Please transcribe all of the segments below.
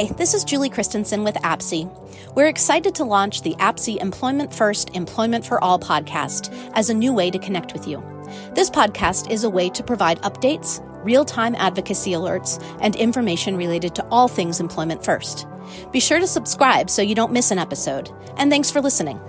Hi, this is Julie Christensen with APSE. We're excited to launch the APSE Employment First, Employment for All podcast as a new way to connect with you. This podcast is a way to provide updates, real time advocacy alerts, and information related to all things Employment First. Be sure to subscribe so you don't miss an episode. And thanks for listening.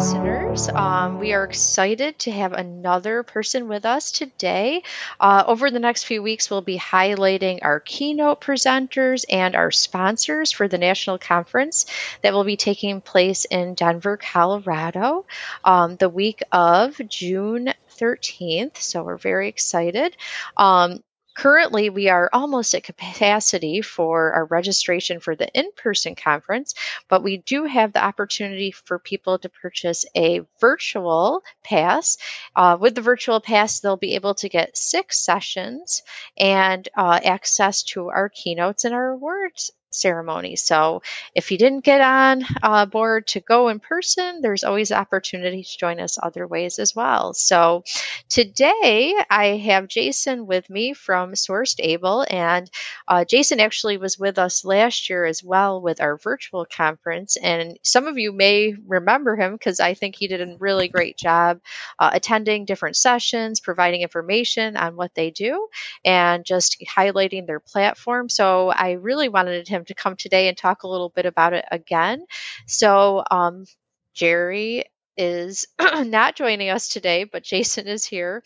Um, we are excited to have another person with us today. Uh, over the next few weeks, we'll be highlighting our keynote presenters and our sponsors for the national conference that will be taking place in Denver, Colorado, um, the week of June 13th. So we're very excited. Um, Currently, we are almost at capacity for our registration for the in person conference, but we do have the opportunity for people to purchase a virtual pass. Uh, with the virtual pass, they'll be able to get six sessions and uh, access to our keynotes and our awards ceremony. So if you didn't get on uh, board to go in person, there's always opportunity to join us other ways as well. So today I have Jason with me from SourceAbled, and uh, Jason actually was with us last year as well with our virtual conference. And some of you may remember him because I think he did a really great job uh, attending different sessions, providing information on what they do, and just highlighting their platform. So I really wanted him him to come today and talk a little bit about it again. So, um, Jerry is not joining us today, but Jason is here.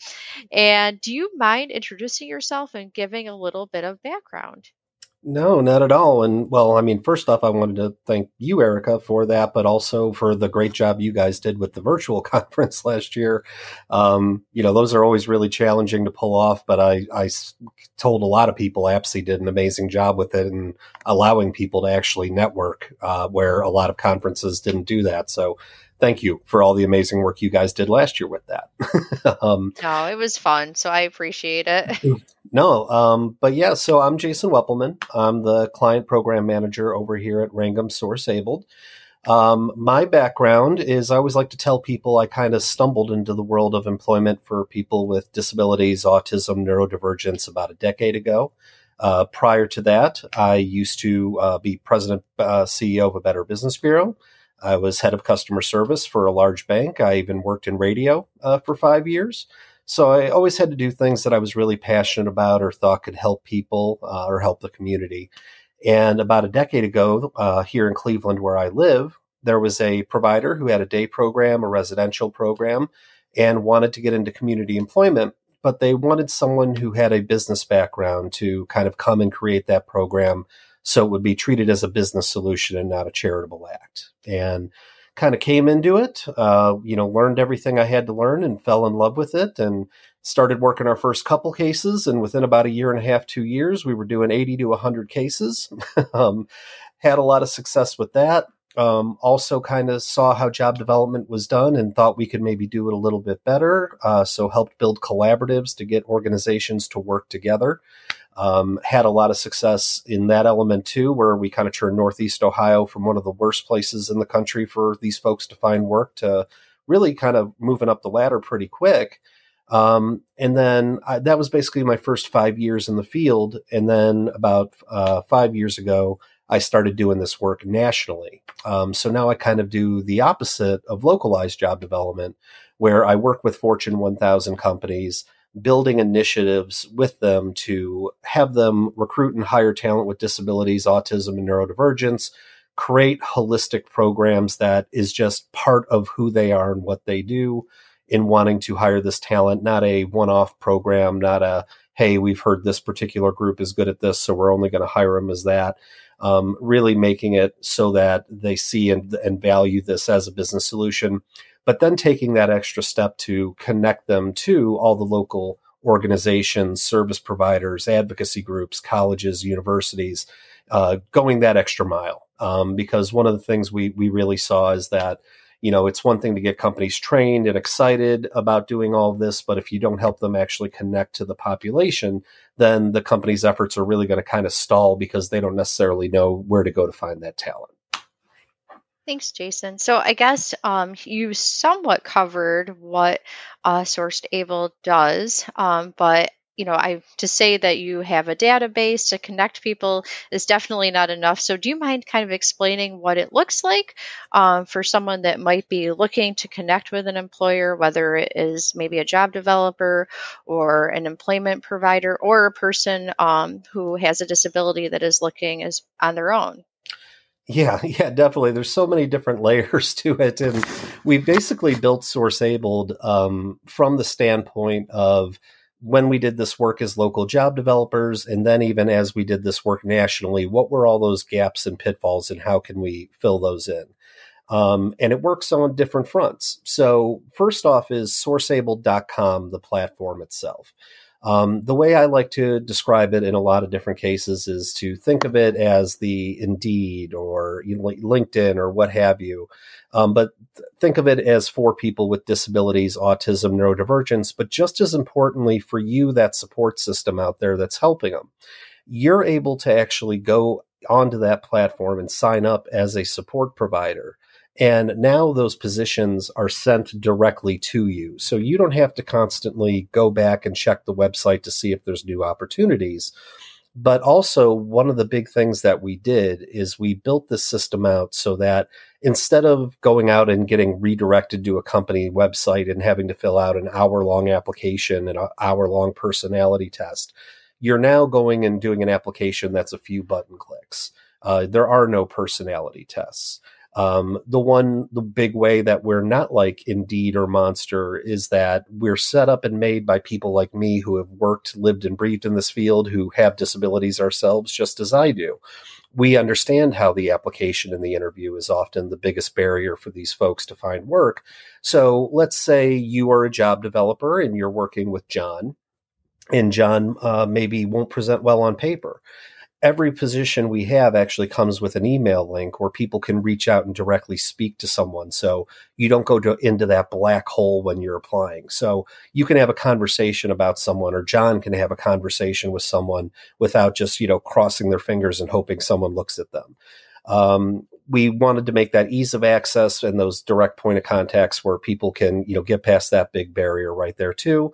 And do you mind introducing yourself and giving a little bit of background? No, not at all. And well, I mean, first off, I wanted to thank you, Erica, for that, but also for the great job you guys did with the virtual conference last year. Um, you know, those are always really challenging to pull off, but I, I told a lot of people APSE did an amazing job with it and allowing people to actually network, uh, where a lot of conferences didn't do that. So thank you for all the amazing work you guys did last year with that. um, no, it was fun, so I appreciate it. no, um, but yeah, so I'm Jason Weppelman. I'm the client program manager over here at Rangam SourceAbled. Um, my background is I always like to tell people I kind of stumbled into the world of employment for people with disabilities, autism, neurodivergence about a decade ago. Uh, prior to that, I used to uh, be president, uh, CEO of a Better Business Bureau. I was head of customer service for a large bank. I even worked in radio uh, for five years. So I always had to do things that I was really passionate about or thought could help people uh, or help the community. And about a decade ago, uh, here in Cleveland, where I live, there was a provider who had a day program, a residential program, and wanted to get into community employment. But they wanted someone who had a business background to kind of come and create that program so it would be treated as a business solution and not a charitable act. And kind of came into it, uh, you know, learned everything I had to learn and fell in love with it and started working our first couple cases. And within about a year and a half, two years, we were doing 80 to 100 cases. um, had a lot of success with that. Um, also, kind of saw how job development was done and thought we could maybe do it a little bit better. Uh, so, helped build collaboratives to get organizations to work together. Um, had a lot of success in that element too, where we kind of turned Northeast Ohio from one of the worst places in the country for these folks to find work to really kind of moving up the ladder pretty quick. Um, and then I, that was basically my first five years in the field. And then about uh, five years ago, I started doing this work nationally. Um, so now I kind of do the opposite of localized job development, where I work with Fortune 1000 companies building initiatives with them to have them recruit and hire talent with disabilities, autism, and neurodivergence, create holistic programs that is just part of who they are and what they do in wanting to hire this talent, not a one off program, not a, hey, we've heard this particular group is good at this, so we're only going to hire them as that. Um, really making it so that they see and, and value this as a business solution but then taking that extra step to connect them to all the local organizations, service providers, advocacy groups, colleges, universities, uh, going that extra mile. Um, because one of the things we we really saw is that you know it's one thing to get companies trained and excited about doing all of this, but if you don't help them actually connect to the population, then the company's efforts are really going to kind of stall because they don't necessarily know where to go to find that talent. Thanks, Jason. So I guess um, you somewhat covered what uh, SourceAbled does, um, but you know, I to say that you have a database to connect people is definitely not enough. So, do you mind kind of explaining what it looks like um, for someone that might be looking to connect with an employer, whether it is maybe a job developer or an employment provider or a person um, who has a disability that is looking as on their own? Yeah, yeah, definitely. There's so many different layers to it, and we basically built SourceAbled um, from the standpoint of when we did this work as local job developers, and then even as we did this work nationally, what were all those gaps and pitfalls, and how can we fill those in? Um, and it works on different fronts. So, first off, is sourceable.com, the platform itself. Um, the way I like to describe it in a lot of different cases is to think of it as the Indeed or LinkedIn or what have you. Um, but think of it as for people with disabilities, autism, neurodivergence, but just as importantly for you, that support system out there that's helping them. You're able to actually go onto that platform and sign up as a support provider and now those positions are sent directly to you. So you don't have to constantly go back and check the website to see if there's new opportunities. But also, one of the big things that we did is we built this system out so that instead of going out and getting redirected to a company website and having to fill out an hour long application and an hour long personality test, you're now going and doing an application that's a few button clicks. Uh, there are no personality tests. Um, the one, the big way that we're not like Indeed or Monster is that we're set up and made by people like me who have worked, lived, and breathed in this field, who have disabilities ourselves, just as I do. We understand how the application and the interview is often the biggest barrier for these folks to find work. So let's say you are a job developer and you're working with John, and John uh, maybe won't present well on paper every position we have actually comes with an email link where people can reach out and directly speak to someone. So you don't go to, into that black hole when you're applying. So you can have a conversation about someone, or John can have a conversation with someone without just you know crossing their fingers and hoping someone looks at them. Um, we wanted to make that ease of access and those direct point of contacts where people can you know get past that big barrier right there too.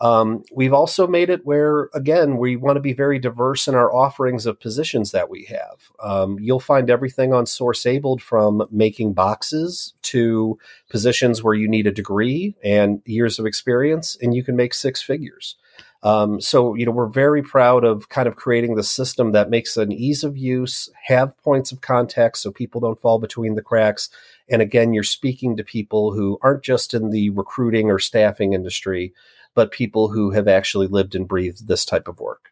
Um, we've also made it where, again, we want to be very diverse in our offerings of positions that we have. Um, you'll find everything on SourceAbled from making boxes to positions where you need a degree and years of experience, and you can make six figures. Um, so, you know, we're very proud of kind of creating the system that makes an ease of use, have points of contact so people don't fall between the cracks. And again, you're speaking to people who aren't just in the recruiting or staffing industry, but people who have actually lived and breathed this type of work.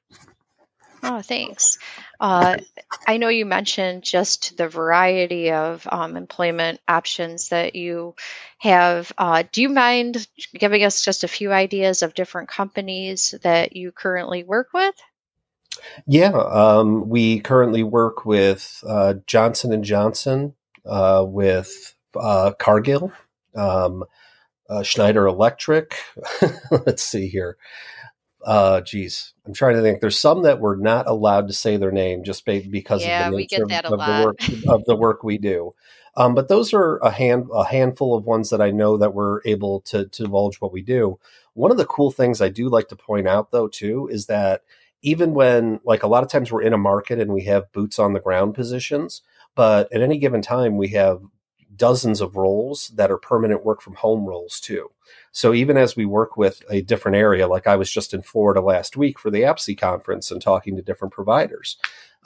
Oh, thanks. Uh, I know you mentioned just the variety of um, employment options that you have. Uh, do you mind giving us just a few ideas of different companies that you currently work with? Yeah, um, we currently work with uh, Johnson and Johnson, uh, with uh, Cargill, um, uh, Schneider Electric. Let's see here. Uh, geez, I'm trying to think. There's some that we're not allowed to say their name just because yeah, of the nature of, of the work of the work we do. Um, but those are a hand a handful of ones that I know that we're able to to divulge what we do. One of the cool things I do like to point out though too is that even when like a lot of times we're in a market and we have boots on the ground positions, but at any given time we have dozens of roles that are permanent work from home roles too. So even as we work with a different area, like I was just in Florida last week for the APSE conference and talking to different providers,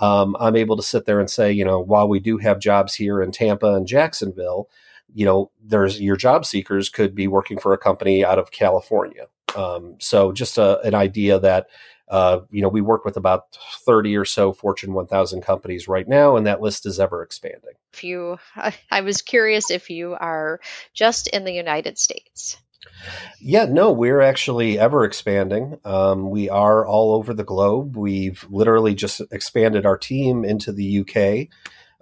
um, I'm able to sit there and say, you know, while we do have jobs here in Tampa and Jacksonville, you know, there's your job seekers could be working for a company out of California. Um, so just a, an idea that uh, you know, we work with about 30 or so Fortune 1000 companies right now, and that list is ever expanding. If you, I was curious if you are just in the United States. Yeah, no, we're actually ever expanding. Um, we are all over the globe. We've literally just expanded our team into the UK.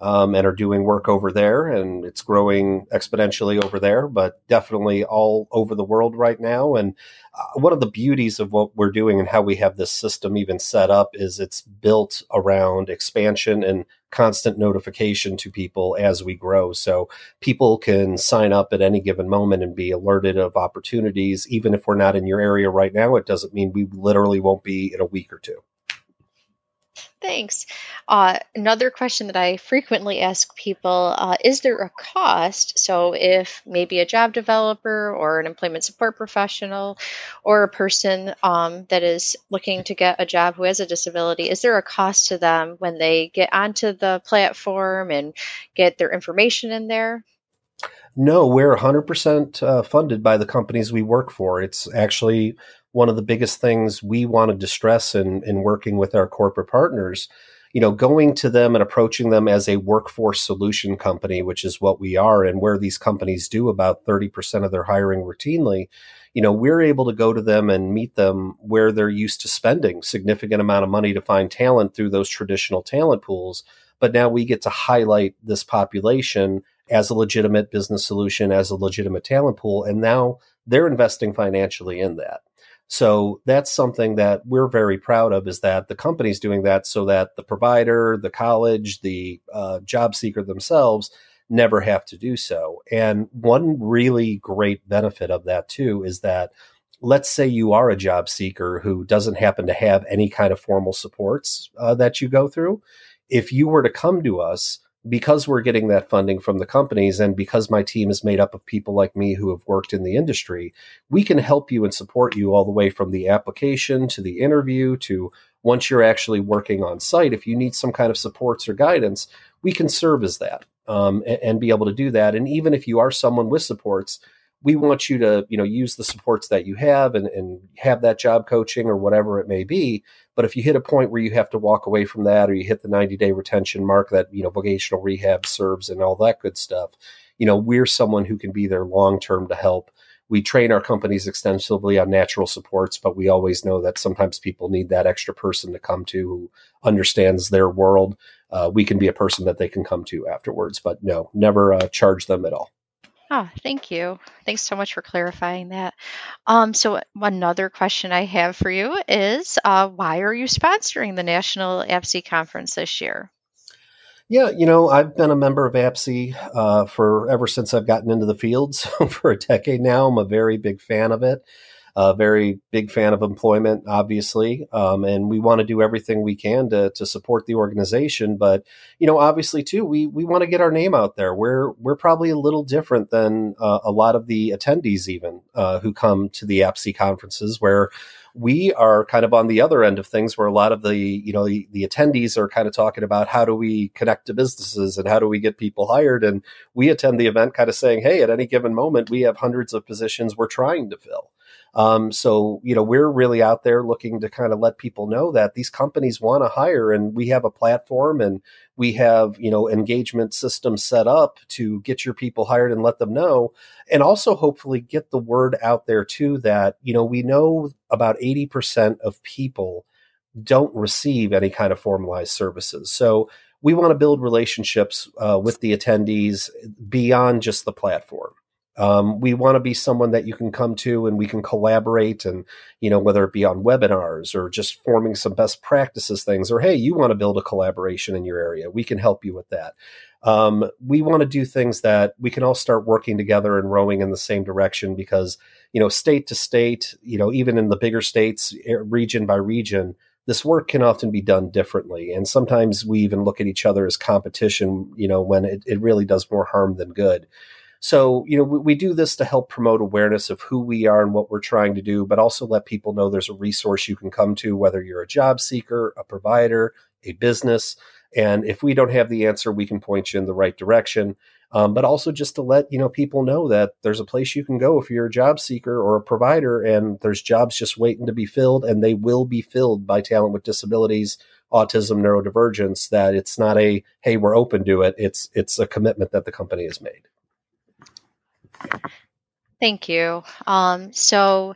Um, and are doing work over there, and it's growing exponentially over there, but definitely all over the world right now. And uh, one of the beauties of what we're doing and how we have this system even set up is it's built around expansion and constant notification to people as we grow. So people can sign up at any given moment and be alerted of opportunities. Even if we're not in your area right now, it doesn't mean we literally won't be in a week or two. Thanks. Uh, another question that I frequently ask people uh, is there a cost? So, if maybe a job developer or an employment support professional or a person um, that is looking to get a job who has a disability, is there a cost to them when they get onto the platform and get their information in there? No, we're 100% uh, funded by the companies we work for. It's actually one of the biggest things we wanted to stress in, in working with our corporate partners you know, going to them and approaching them as a workforce solution company, which is what we are, and where these companies do about 30% of their hiring routinely, you know, we're able to go to them and meet them where they're used to spending significant amount of money to find talent through those traditional talent pools. But now we get to highlight this population as a legitimate business solution, as a legitimate talent pool. And now they're investing financially in that. So that's something that we're very proud of is that the company's doing that so that the provider, the college, the uh, job seeker themselves never have to do so. And one really great benefit of that too is that let's say you are a job seeker who doesn't happen to have any kind of formal supports uh, that you go through. If you were to come to us, because we're getting that funding from the companies and because my team is made up of people like me who have worked in the industry, we can help you and support you all the way from the application to the interview to once you're actually working on site. If you need some kind of supports or guidance, we can serve as that um, and, and be able to do that. And even if you are someone with supports, we want you to you know use the supports that you have and, and have that job coaching or whatever it may be but if you hit a point where you have to walk away from that or you hit the 90 day retention mark that you know vocational rehab serves and all that good stuff you know we're someone who can be there long term to help. We train our companies extensively on natural supports but we always know that sometimes people need that extra person to come to who understands their world. Uh, we can be a person that they can come to afterwards but no never uh, charge them at all Oh, thank you. Thanks so much for clarifying that. Um, so, another question I have for you is uh, why are you sponsoring the National APSE Conference this year? Yeah, you know, I've been a member of APSE uh, for ever since I've gotten into the field. So, for a decade now, I'm a very big fan of it a very big fan of employment, obviously, um, and we want to do everything we can to to support the organization. But you know, obviously, too, we we want to get our name out there. We're we're probably a little different than uh, a lot of the attendees, even uh, who come to the APSE conferences, where we are kind of on the other end of things where a lot of the you know the, the, attendees are kind of talking about how do we connect to businesses and how do we get people hired and we attend the event kind of saying hey at any given moment we have hundreds of positions we're trying to fill um, so, you know, we're really out there looking to kind of let people know that these companies want to hire and we have a platform and we have, you know, engagement systems set up to get your people hired and let them know. And also hopefully get the word out there too that, you know, we know about 80% of people don't receive any kind of formalized services. So we want to build relationships uh, with the attendees beyond just the platform. Um, we want to be someone that you can come to and we can collaborate and, you know, whether it be on webinars or just forming some best practices things, or hey, you want to build a collaboration in your area, we can help you with that. Um, we want to do things that we can all start working together and rowing in the same direction because, you know, state to state, you know, even in the bigger states, region by region, this work can often be done differently. And sometimes we even look at each other as competition, you know, when it, it really does more harm than good. So, you know, we, we, do this to help promote awareness of who we are and what we're trying to do, but also let people know there's a resource you can come to, whether you're a job seeker, a provider, a business. And if we don't have the answer, we can point you in the right direction. Um, but also just to let you know people know that there's a place you can go if you're a job seeker or a provider, and there's jobs just waiting to be filled, and they will be filled by talent with disabilities, autism, neurodivergence. That it's not a hey, we're open to it. It's it's a commitment that the company has made. Thank you. Um, so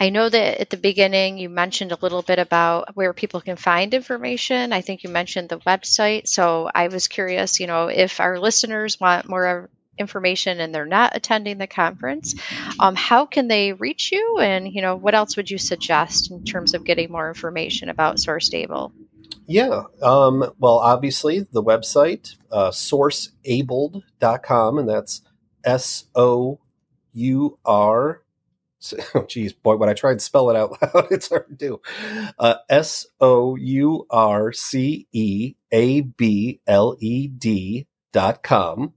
I know that at the beginning you mentioned a little bit about where people can find information. I think you mentioned the website. So I was curious, you know, if our listeners want more information and they're not attending the conference, um, how can they reach you? And, you know, what else would you suggest in terms of getting more information about SourceAble? Yeah. Um, well, obviously, the website, uh, sourceabled.com, and that's S O U R. Oh, geez, boy, when I try and spell it out loud, it's hard to do. Uh, S O U R C E A B L E D dot com.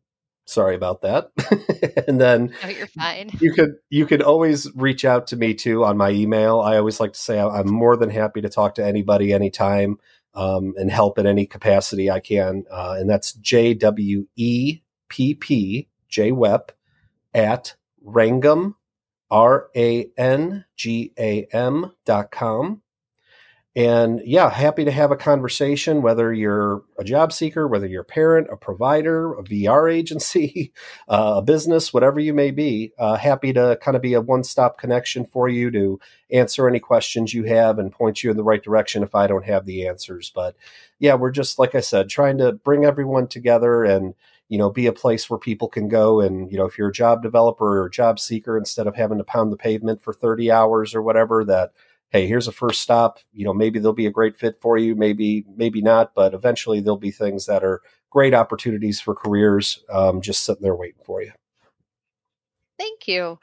Sorry about that. and then no, you're fine. You could you could always reach out to me too on my email. I always like to say I'm more than happy to talk to anybody anytime um, and help in any capacity I can. Uh, and that's J W E P P J Wep at Rangam, R A N G A M dot com. And yeah, happy to have a conversation, whether you're a job seeker, whether you're a parent, a provider, a VR agency, uh, a business, whatever you may be. Uh, happy to kind of be a one stop connection for you to answer any questions you have and point you in the right direction if I don't have the answers. But yeah, we're just, like I said, trying to bring everyone together and you know, be a place where people can go and, you know, if you're a job developer or job seeker, instead of having to pound the pavement for 30 hours or whatever, that, hey, here's a first stop. You know, maybe there'll be a great fit for you, maybe, maybe not, but eventually there'll be things that are great opportunities for careers um, just sitting there waiting for you. Thank you.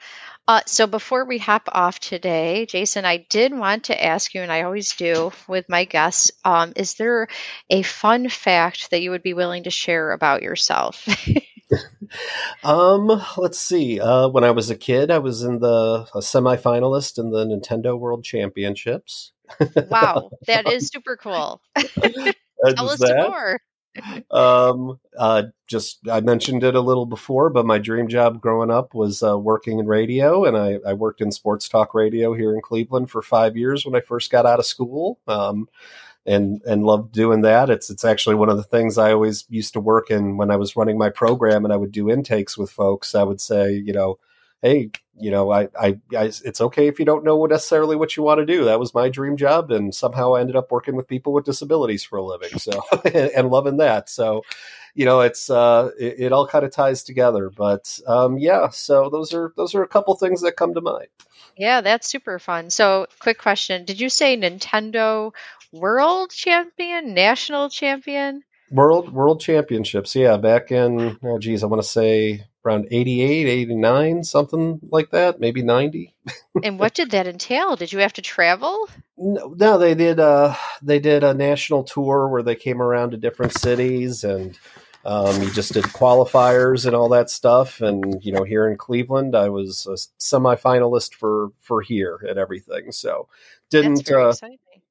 Uh, so before we hop off today, Jason, I did want to ask you, and I always do with my guests, um, is there a fun fact that you would be willing to share about yourself? um, let's see. Uh, when I was a kid, I was in the a semifinalist in the Nintendo World Championships. wow, that is super cool. Tell us that. more um, uh, just I mentioned it a little before, but my dream job growing up was uh, working in radio, and I, I, worked in sports talk radio here in Cleveland for five years when I first got out of school, um, and and loved doing that. It's it's actually one of the things I always used to work in when I was running my program, and I would do intakes with folks. I would say, you know, hey, you know, I, I, I, it's okay if you don't know necessarily what you want to do. That was my dream job, and somehow I ended up working with people with disabilities for a living. So, and, and, loving that. So, you know, it's uh, it, it all kind of ties together. But um, yeah, so those are those are a couple things that come to mind. Yeah, that's super fun. So, quick question: Did you say Nintendo World Champion, National Champion? World World Championships, yeah, back in oh geez, I want to say around 88, 89, something like that, maybe 90. and what did that entail? Did you have to travel? No, no they did uh they did a national tour where they came around to different cities and um, you just did qualifiers and all that stuff. And you know, here in Cleveland, I was a semifinalist for for here and everything. So didn't uh,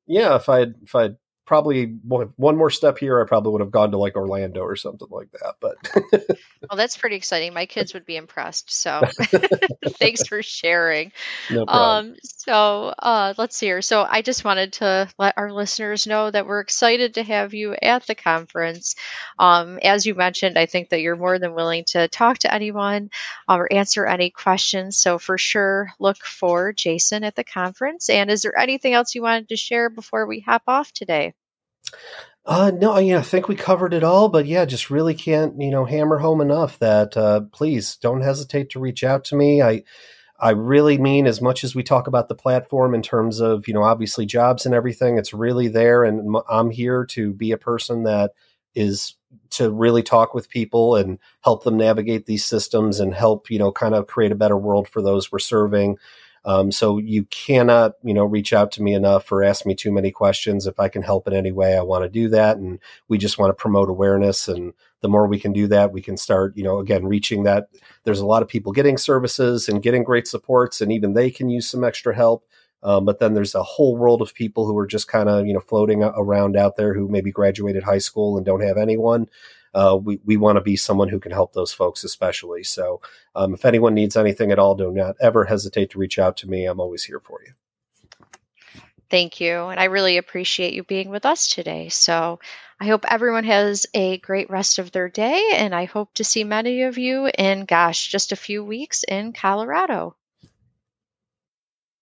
yeah, if I had if I had probably one more step here, I probably would have gone to like Orlando or something like that. But well, that's pretty exciting. My kids would be impressed. So thanks for sharing. No um, so uh, let's see here. So I just wanted to let our listeners know that we're excited to have you at the conference. Um, as you mentioned, I think that you're more than willing to talk to anyone um, or answer any questions. So for sure, look for Jason at the conference. And is there anything else you wanted to share before we hop off today? Uh, no, yeah, I think we covered it all, but yeah, just really can't, you know, hammer home enough that, uh, please don't hesitate to reach out to me. I, I really mean as much as we talk about the platform in terms of, you know, obviously jobs and everything, it's really there. And I'm here to be a person that is to really talk with people and help them navigate these systems and help, you know, kind of create a better world for those we're serving. Um, so you cannot, you know, reach out to me enough or ask me too many questions. If I can help in any way, I want to do that. And we just want to promote awareness. And the more we can do that, we can start, you know, again, reaching that. There's a lot of people getting services and getting great supports, and even they can use some extra help. Um, but then there's a whole world of people who are just kind of, you know, floating around out there who maybe graduated high school and don't have anyone uh, we, we want to be someone who can help those folks, especially. So, um, if anyone needs anything at all, do not ever hesitate to reach out to me. I'm always here for you. Thank you. And I really appreciate you being with us today. So I hope everyone has a great rest of their day. And I hope to see many of you in, gosh, just a few weeks in Colorado.